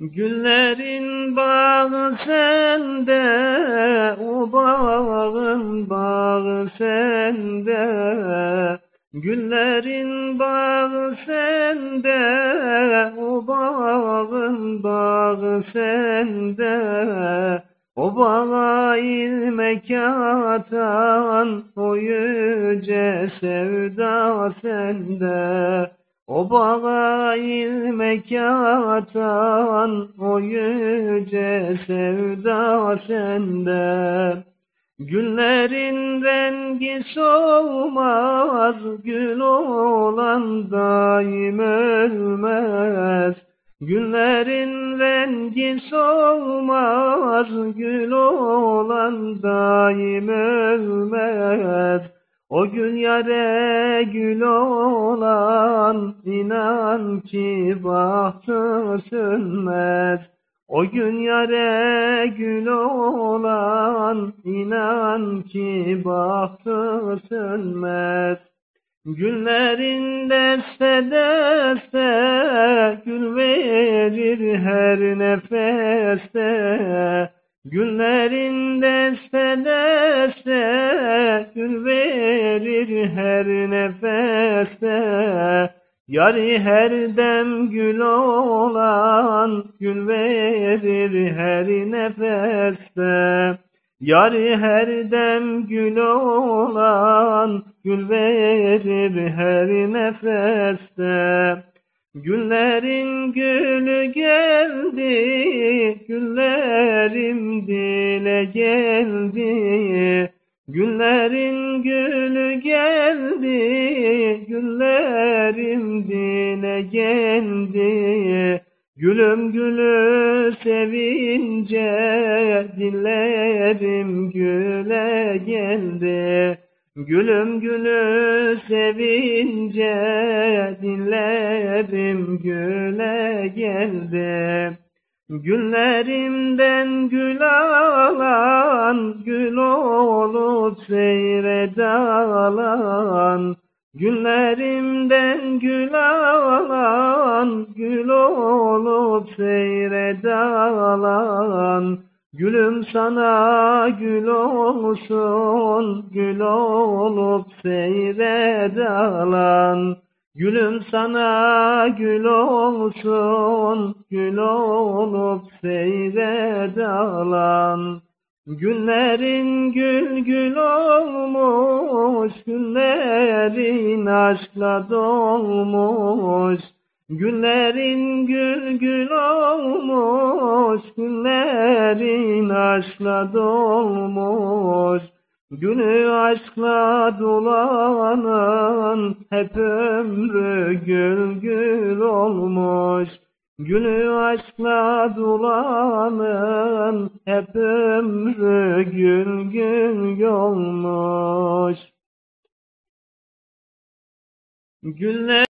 Güllerin bağı sende, o bağın bağı sende. Güllerin bağı sende, o bağın bağı sende. O bağa ilmek atan, o yüce sevda sende. O bağa ilmek atan, o yüce sevda sende. Günlerin rengi solmaz, gül olan daim ölmez. Günlerin rengi solmaz, gül olan daim ölmez. O gün yare gül olan inan ki bahtı sönmez. O gün yare gül olan inan ki bahtı sönmez. Günlerin deste deste gül verir her nefeste. Günlerin deste deste gül verir her nefeste. Yari her dem gül olan gül verir her nefeste. Yari her dem gül olan gül verir her nefeste. Günlerin gülü geldi, günlerim dile geldi. Günlerin gülü geldi, günlerim dile geldi. Gülüm gülü sevince dillerim güle geldi. Gülüm gülü sevince dillerim güle geldi. Günlerimden gül alan, gül olup seyret alan. Günlerimden gül alan, gül olup seyret alan. Gülüm sana gül olsun, gül olup seyret alan. Gülüm sana gül olsun, gül olup seyret alan. Günlerin gül gül olmuş, günlerin aşkla dolmuş. Günlerin gül gül olmuş, aşkla dolmuş. Günü aşkla dolanın, hep ömrü gül gül olmuş. Günü aşkla dolanın, hep ömrü gül gül olmuş. Günler